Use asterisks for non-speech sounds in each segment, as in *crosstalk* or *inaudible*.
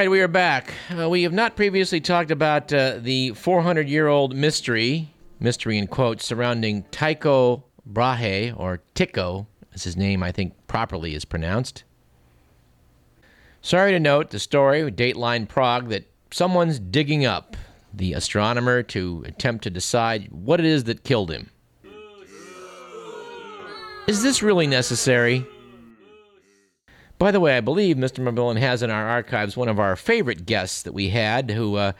Right, we are back. Uh, we have not previously talked about uh, the 400 year old mystery, mystery in quotes, surrounding Tycho Brahe, or Tycho, as his name I think properly is pronounced. Sorry to note the story, Dateline Prague, that someone's digging up the astronomer to attempt to decide what it is that killed him. Is this really necessary? By the way, I believe Mr. Macmillan has in our archives one of our favorite guests that we had who uh,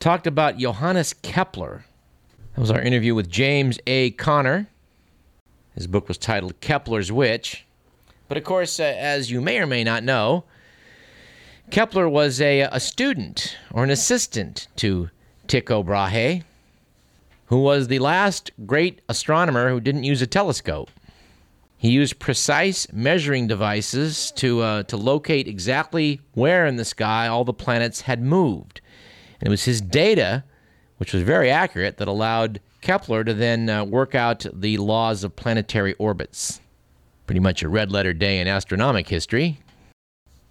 talked about Johannes Kepler. That was our interview with James A. Connor. His book was titled Kepler's Witch. But of course, uh, as you may or may not know, Kepler was a, a student or an assistant to Tycho Brahe, who was the last great astronomer who didn't use a telescope. He used precise measuring devices to, uh, to locate exactly where in the sky all the planets had moved. And it was his data, which was very accurate, that allowed Kepler to then uh, work out the laws of planetary orbits. Pretty much a red letter day in astronomic history.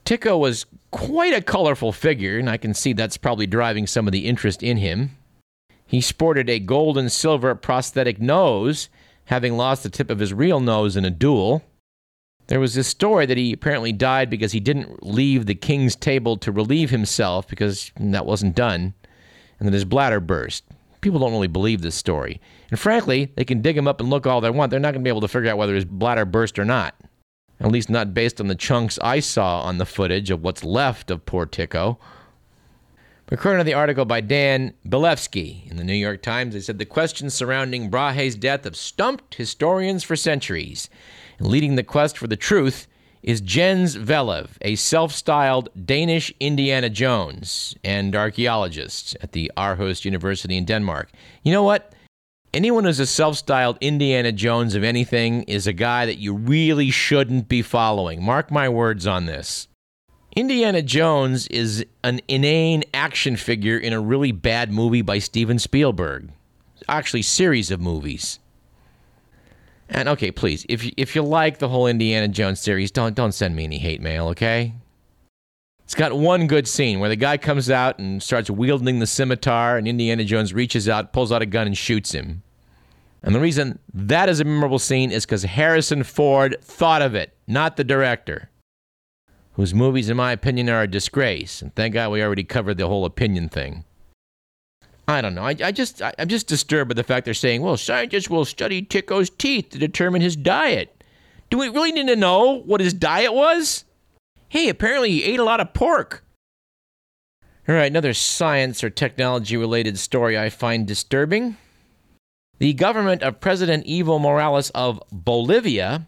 Tycho was quite a colorful figure, and I can see that's probably driving some of the interest in him. He sported a gold and silver prosthetic nose having lost the tip of his real nose in a duel. There was this story that he apparently died because he didn't leave the king's table to relieve himself because that wasn't done, and that his bladder burst. People don't really believe this story. And frankly, they can dig him up and look all they want. They're not going to be able to figure out whether his bladder burst or not. At least not based on the chunks I saw on the footage of what's left of poor Tycho. According to the article by Dan Bilefsky in the New York Times, they said the questions surrounding Brahe's death have stumped historians for centuries. Leading the quest for the truth is Jens Vellev, a self styled Danish Indiana Jones and archaeologist at the Aarhus University in Denmark. You know what? Anyone who's a self styled Indiana Jones of anything is a guy that you really shouldn't be following. Mark my words on this. Indiana Jones is an inane action figure in a really bad movie by Steven Spielberg. Actually, series of movies. And okay, please, if you, if you like the whole Indiana Jones series, don't don't send me any hate mail, okay? It's got one good scene where the guy comes out and starts wielding the scimitar, and Indiana Jones reaches out, pulls out a gun, and shoots him. And the reason that is a memorable scene is because Harrison Ford thought of it, not the director whose movies, in my opinion, are a disgrace. And thank God we already covered the whole opinion thing. I don't know. I, I just I, am just disturbed by the fact they're saying, well, scientists will study Tycho's teeth to determine his diet. Do we really need to know what his diet was? Hey, apparently he ate a lot of pork. All right, another science or technology related story I find disturbing. The government of President Evo Morales of Bolivia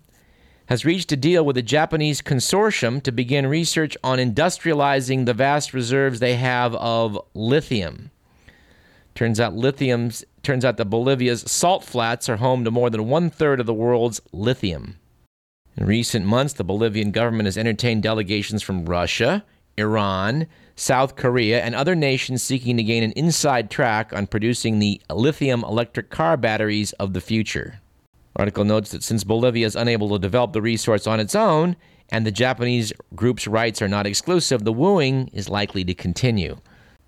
has reached a deal with a Japanese consortium to begin research on industrializing the vast reserves they have of lithium. Turns out lithium's turns out that Bolivia's salt flats are home to more than one third of the world's lithium. In recent months, the Bolivian government has entertained delegations from Russia, Iran, South Korea, and other nations seeking to gain an inside track on producing the lithium electric car batteries of the future. Article notes that since Bolivia is unable to develop the resource on its own, and the Japanese group's rights are not exclusive, the wooing is likely to continue.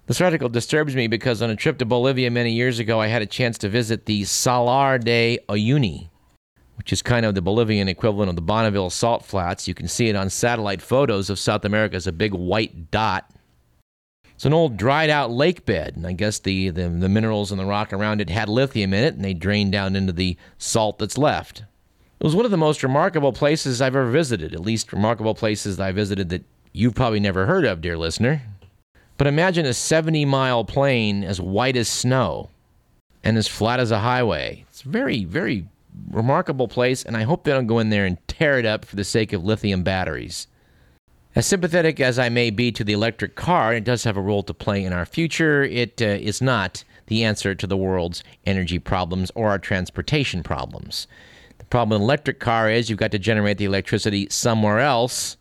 This article disturbs me because on a trip to Bolivia many years ago, I had a chance to visit the Salar de Uyuni, which is kind of the Bolivian equivalent of the Bonneville Salt Flats. You can see it on satellite photos of South America as a big white dot. It's an old dried out lake bed, and I guess the, the, the minerals in the rock around it had lithium in it, and they drained down into the salt that's left. It was one of the most remarkable places I've ever visited, at least remarkable places that I visited that you've probably never heard of, dear listener. But imagine a 70 mile plain as white as snow and as flat as a highway. It's a very, very remarkable place, and I hope they don't go in there and tear it up for the sake of lithium batteries. As sympathetic as I may be to the electric car, it does have a role to play in our future. It uh, is not the answer to the world's energy problems or our transportation problems. The problem with an electric car is you've got to generate the electricity somewhere else.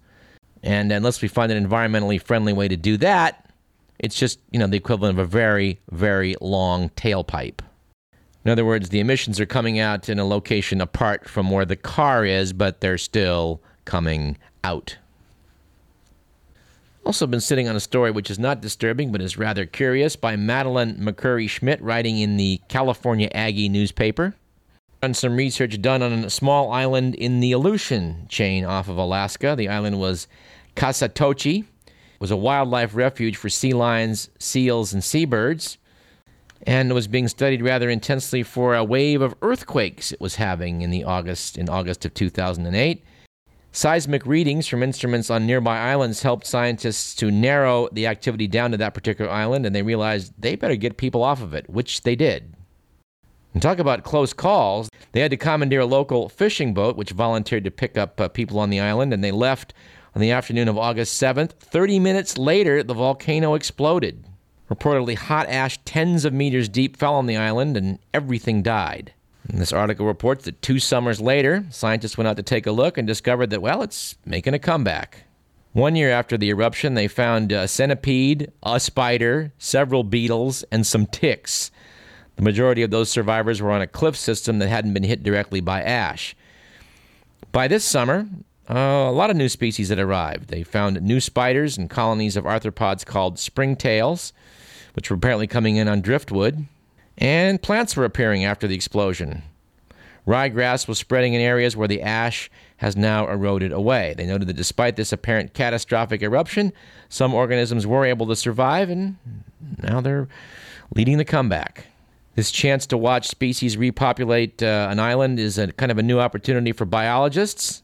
And unless we find an environmentally friendly way to do that, it's just, you know, the equivalent of a very, very long tailpipe. In other words, the emissions are coming out in a location apart from where the car is, but they're still coming out. Also, been sitting on a story which is not disturbing but is rather curious by Madeline McCurry Schmidt, writing in the California Aggie newspaper. On some research done on a small island in the Aleutian chain off of Alaska. The island was Kasatochi. It was a wildlife refuge for sea lions, seals, and seabirds, and was being studied rather intensely for a wave of earthquakes it was having in the August in August of 2008. Seismic readings from instruments on nearby islands helped scientists to narrow the activity down to that particular island, and they realized they better get people off of it, which they did. And talk about close calls. They had to commandeer a local fishing boat, which volunteered to pick up uh, people on the island, and they left on the afternoon of August 7th. 30 minutes later, the volcano exploded. Reportedly, hot ash tens of meters deep fell on the island, and everything died. And this article reports that two summers later, scientists went out to take a look and discovered that, well, it's making a comeback. One year after the eruption, they found a centipede, a spider, several beetles, and some ticks. The majority of those survivors were on a cliff system that hadn't been hit directly by ash. By this summer, uh, a lot of new species had arrived. They found new spiders and colonies of arthropods called springtails, which were apparently coming in on driftwood and plants were appearing after the explosion. Ryegrass was spreading in areas where the ash has now eroded away. They noted that despite this apparent catastrophic eruption, some organisms were able to survive, and now they're leading the comeback. This chance to watch species repopulate uh, an island is a kind of a new opportunity for biologists.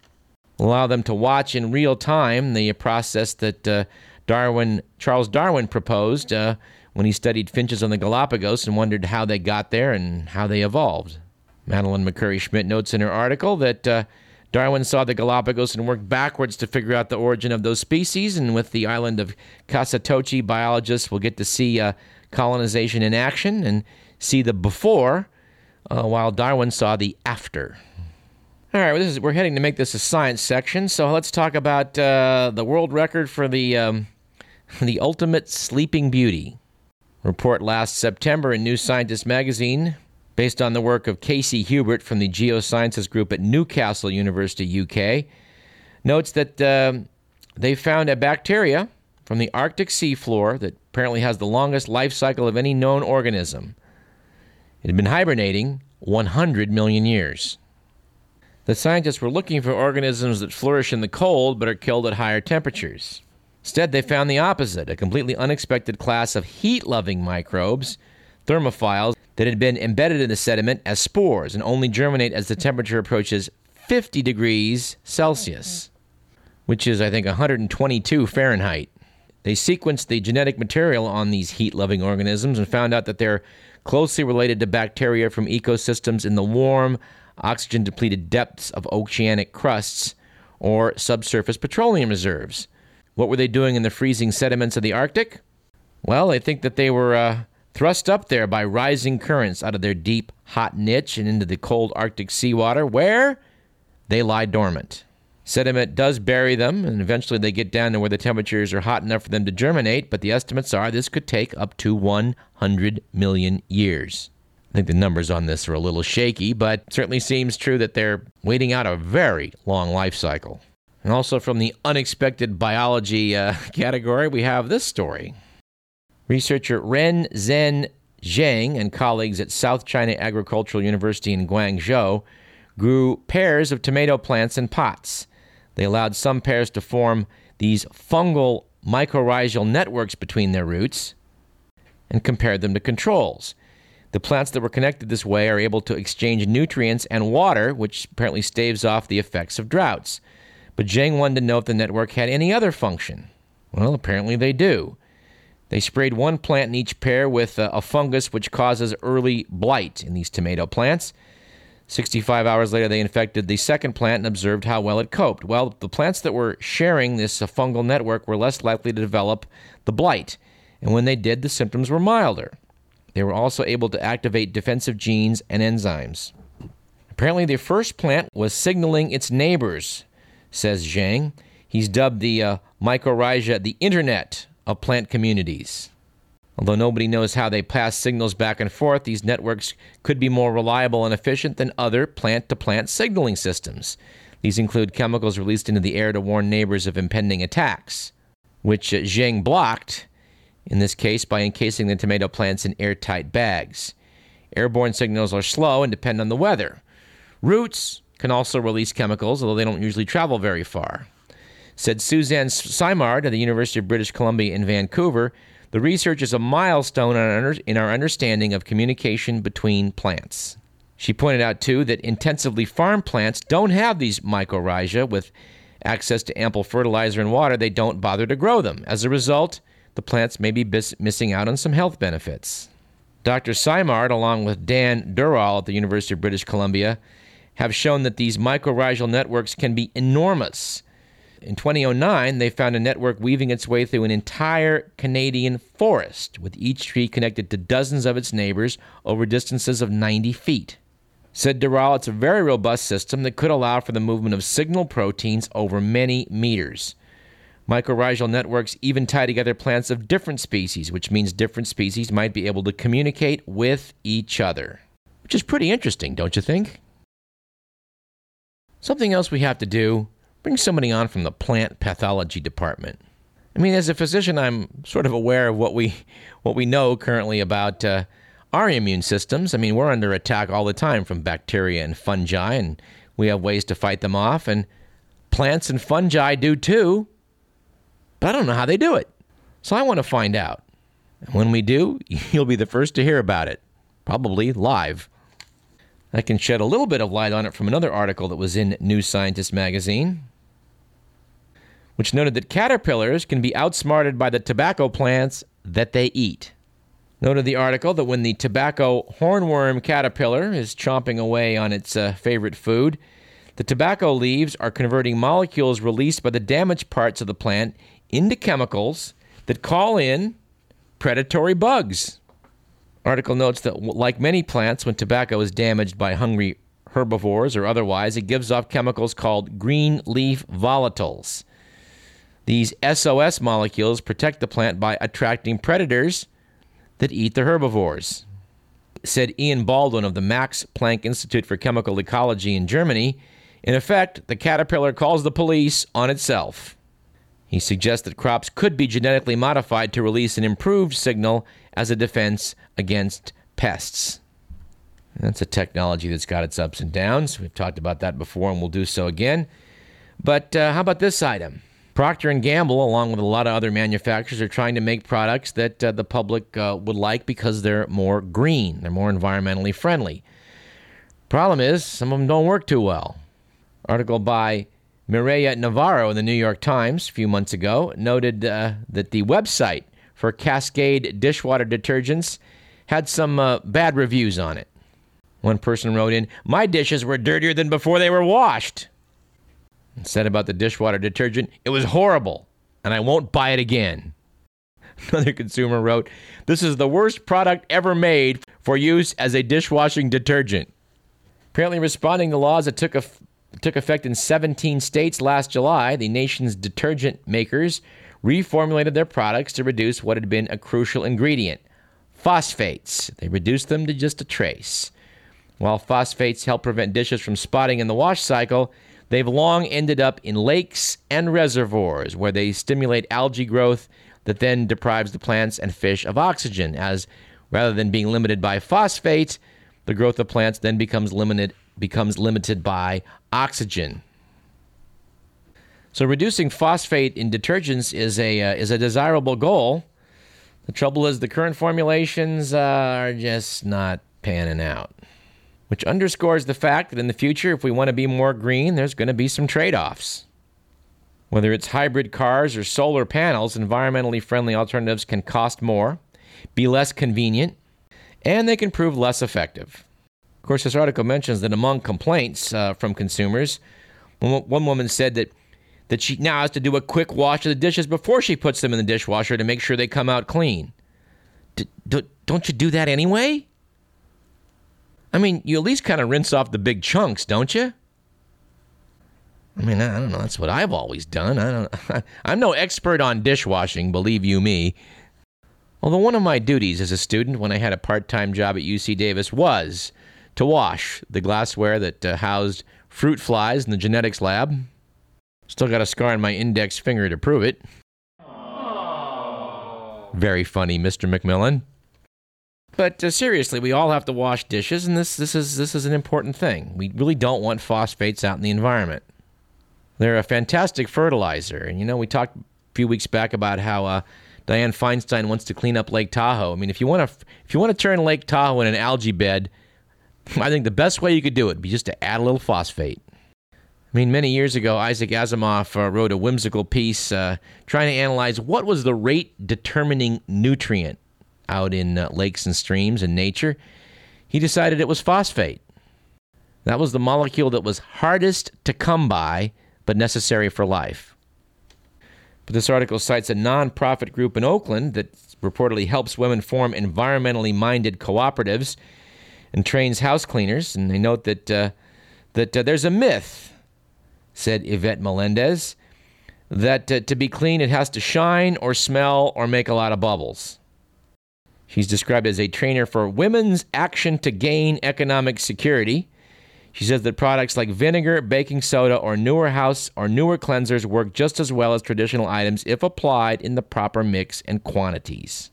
Allow them to watch in real time the process that uh, Darwin, Charles Darwin proposed uh, when he studied finches on the Galapagos and wondered how they got there and how they evolved. Madeline McCurry Schmidt notes in her article that uh, Darwin saw the Galapagos and worked backwards to figure out the origin of those species, and with the island of Kasatochi, biologists will get to see uh, colonization in action and see the before, uh, while Darwin saw the after. All right, well, is, we're heading to make this a science section, so let's talk about uh, the world record for the um, *laughs* the ultimate sleeping beauty report last September in New Scientist magazine, based on the work of Casey Hubert from the Geosciences Group at Newcastle University, UK, notes that uh, they found a bacteria from the Arctic seafloor that apparently has the longest life cycle of any known organism. It had been hibernating 100 million years. The scientists were looking for organisms that flourish in the cold but are killed at higher temperatures. Instead, they found the opposite a completely unexpected class of heat loving microbes, thermophiles, that had been embedded in the sediment as spores and only germinate as the temperature approaches 50 degrees Celsius, which is, I think, 122 Fahrenheit. They sequenced the genetic material on these heat loving organisms and found out that they're closely related to bacteria from ecosystems in the warm, oxygen depleted depths of oceanic crusts or subsurface petroleum reserves. What were they doing in the freezing sediments of the Arctic? Well, I think that they were uh, thrust up there by rising currents out of their deep, hot niche and into the cold Arctic seawater, where they lie dormant. Sediment does bury them, and eventually they get down to where the temperatures are hot enough for them to germinate, but the estimates are this could take up to 100 million years. I think the numbers on this are a little shaky, but certainly seems true that they're waiting out a very long life cycle. And also from the unexpected biology uh, *laughs* category, we have this story. Researcher Ren Zhen Zhang and colleagues at South China Agricultural University in Guangzhou grew pairs of tomato plants in pots. They allowed some pairs to form these fungal mycorrhizal networks between their roots and compared them to controls. The plants that were connected this way are able to exchange nutrients and water, which apparently staves off the effects of droughts. But Zhang wanted to know if the network had any other function. Well, apparently they do. They sprayed one plant in each pair with a, a fungus which causes early blight in these tomato plants. 65 hours later, they infected the second plant and observed how well it coped. Well, the plants that were sharing this uh, fungal network were less likely to develop the blight, and when they did, the symptoms were milder. They were also able to activate defensive genes and enzymes. Apparently, the first plant was signaling its neighbors says Zhang. He's dubbed the uh, mycorrhiza the internet of plant communities. Although nobody knows how they pass signals back and forth, these networks could be more reliable and efficient than other plant to plant signaling systems. These include chemicals released into the air to warn neighbors of impending attacks. which uh, blocked, in this case by encasing the tomato plants in airtight bags. Airborne signals are slow and depend on the weather. Roots can also release chemicals, although they don't usually travel very far. Said Suzanne Simard at the University of British Columbia in Vancouver, the research is a milestone in our understanding of communication between plants. She pointed out, too, that intensively farmed plants don't have these mycorrhiza. With access to ample fertilizer and water, they don't bother to grow them. As a result, the plants may be bis- missing out on some health benefits. Dr. Simard, along with Dan Durall at the University of British Columbia, have shown that these mycorrhizal networks can be enormous in 2009, they found a network weaving its way through an entire Canadian forest, with each tree connected to dozens of its neighbors over distances of 90 feet. Said Durall, it's a very robust system that could allow for the movement of signal proteins over many meters. Mycorrhizal networks even tie together plants of different species, which means different species might be able to communicate with each other. Which is pretty interesting, don't you think? Something else we have to do bring somebody on from the plant pathology department. I mean, as a physician, I'm sort of aware of what we what we know currently about uh, our immune systems. I mean, we're under attack all the time from bacteria and fungi, and we have ways to fight them off. And plants and fungi do too, but I don't know how they do it. So I want to find out. And when we do, *laughs* you'll be the first to hear about it, probably live. I can shed a little bit of light on it from another article that was in New Scientist magazine which noted that caterpillars can be outsmarted by the tobacco plants that they eat. Noted the article that when the tobacco hornworm caterpillar is chomping away on its uh, favorite food, the tobacco leaves are converting molecules released by the damaged parts of the plant into chemicals that call in predatory bugs. Article notes that, like many plants, when tobacco is damaged by hungry herbivores or otherwise, it gives off chemicals called green leaf volatiles. These SOS molecules protect the plant by attracting predators that eat the herbivores. Said Ian Baldwin of the Max Planck Institute for Chemical Ecology in Germany, in effect, the caterpillar calls the police on itself. He suggests that crops could be genetically modified to release an improved signal as a defense against pests. That's a technology that's got its ups and downs. We've talked about that before and we'll do so again. But uh, how about this item? Procter & Gamble, along with a lot of other manufacturers, are trying to make products that uh, the public uh, would like because they're more green, they're more environmentally friendly. Problem is, some of them don't work too well. Article by Mireya Navarro in the New York Times a few months ago noted uh, that the website for Cascade dishwater detergents had some uh, bad reviews on it. One person wrote in, My dishes were dirtier than before they were washed said about the dishwater detergent, it was horrible, and I won't buy it again. *laughs* Another consumer wrote, This is the worst product ever made for use as a dishwashing detergent. Apparently, responding to laws that took, a, took effect in 17 states last July, the nation's detergent makers reformulated their products to reduce what had been a crucial ingredient phosphates. They reduced them to just a trace. While phosphates help prevent dishes from spotting in the wash cycle, They've long ended up in lakes and reservoirs where they stimulate algae growth that then deprives the plants and fish of oxygen, as rather than being limited by phosphate, the growth of plants then becomes limited becomes limited by oxygen. So reducing phosphate in detergents is a uh, is a desirable goal. The trouble is the current formulations uh, are just not panning out which underscores the fact that in the future, if we want to be more green, there's going to be some trade offs. Whether it's hybrid cars or solar panels, environmentally friendly alternatives can cost more, be less convenient, and they can prove less effective. Of course, this article mentions that among complaints uh, from consumers, one woman said that, that she now has to do a quick wash of the dishes before she puts them in the dishwasher to make sure they come out clean. D- don't you do that anyway? I mean, you at least kind of rinse off the big chunks, don't you? I mean, I don't know. That's what I've always done. I don't. *laughs* I'm no expert on dishwashing, believe you me. Although one of my duties as a student when I had a part-time job at UC Davis was to wash the glassware that uh, housed fruit flies in the genetics lab. Still got a scar on my index finger to prove it. Very funny, Mr. McMillan. But uh, seriously, we all have to wash dishes, and this, this, is, this is an important thing. We really don't want phosphates out in the environment. They're a fantastic fertilizer. And you know, we talked a few weeks back about how uh, Dianne Feinstein wants to clean up Lake Tahoe. I mean, if you want to if you want to turn Lake Tahoe in an algae bed, I think the best way you could do it would be just to add a little phosphate. I mean, many years ago, Isaac Asimov uh, wrote a whimsical piece uh, trying to analyze what was the rate determining nutrient out in uh, lakes and streams and nature. He decided it was phosphate. That was the molecule that was hardest to come by, but necessary for life. But this article cites a nonprofit group in Oakland that reportedly helps women form environmentally minded cooperatives and trains house cleaners. And they note that uh, that uh, there's a myth said Yvette Melendez, that uh, to be clean, it has to shine or smell or make a lot of bubbles. She's described as a trainer for women's action to gain economic security. She says that products like vinegar, baking soda, or newer house or newer cleansers work just as well as traditional items if applied in the proper mix and quantities.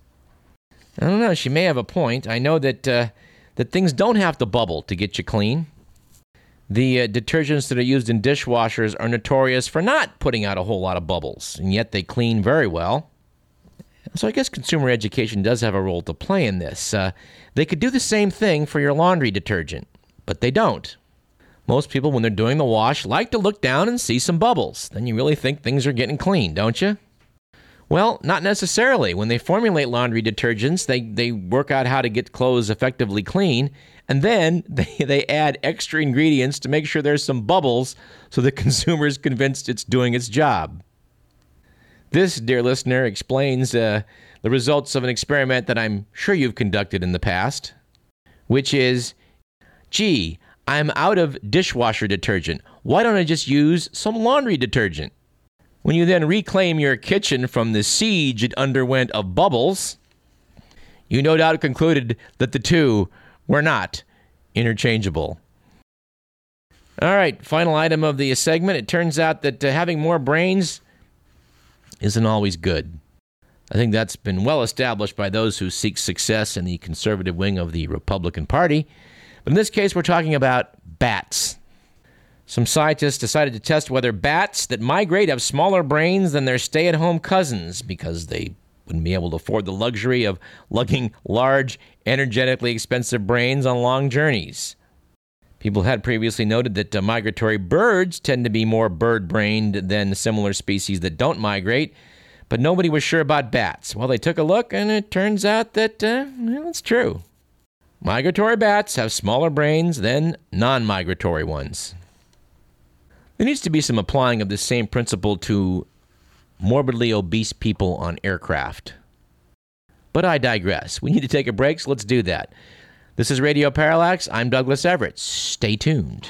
I don't know. She may have a point. I know that uh, that things don't have to bubble to get you clean. The uh, detergents that are used in dishwashers are notorious for not putting out a whole lot of bubbles, and yet they clean very well. So I guess consumer education does have a role to play in this. Uh, they could do the same thing for your laundry detergent, but they don't. Most people, when they're doing the wash, like to look down and see some bubbles. Then you really think things are getting clean, don't you? Well, not necessarily. When they formulate laundry detergents, they, they work out how to get clothes effectively clean, and then *laughs* they, they add extra ingredients to make sure there's some bubbles so the *laughs* consumer is convinced it's doing its job. This, dear listener, explains uh, the results of an experiment that I'm sure you've conducted in the past, which is gee, I'm out of dishwasher detergent. Why don't I just use some laundry detergent? When you then reclaim your kitchen from the siege it underwent of bubbles, you no doubt concluded that the two were not interchangeable. All right, final item of the segment. It turns out that uh, having more brains isn't always good. I think that's been well established by those who seek success in the conservative wing of the Republican Party. But in this case, we're talking about bats. Some scientists decided to test whether bats that migrate have smaller brains than their stay at home cousins because they wouldn't be able to afford the luxury of lugging large, energetically expensive brains on long journeys. People had previously noted that uh, migratory birds tend to be more bird brained than similar species that don't migrate, but nobody was sure about bats. Well, they took a look, and it turns out that uh, well, it's true. Migratory bats have smaller brains than non migratory ones. There needs to be some applying of this same principle to morbidly obese people on aircraft. But I digress. We need to take a break, so let's do that. This is Radio Parallax. I'm Douglas Everett. Stay tuned.